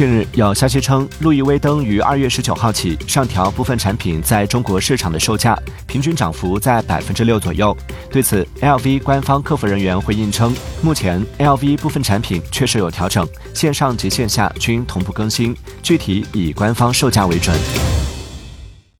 近日有消息称路易威登于二月十九号起上调部分产品在中国市场的售价平均涨幅在百分之六左右。对此 lv 官方客服人员回应称目前 lv 部分产品确实有调整线上及线下均同步更新具体以官方售价为准。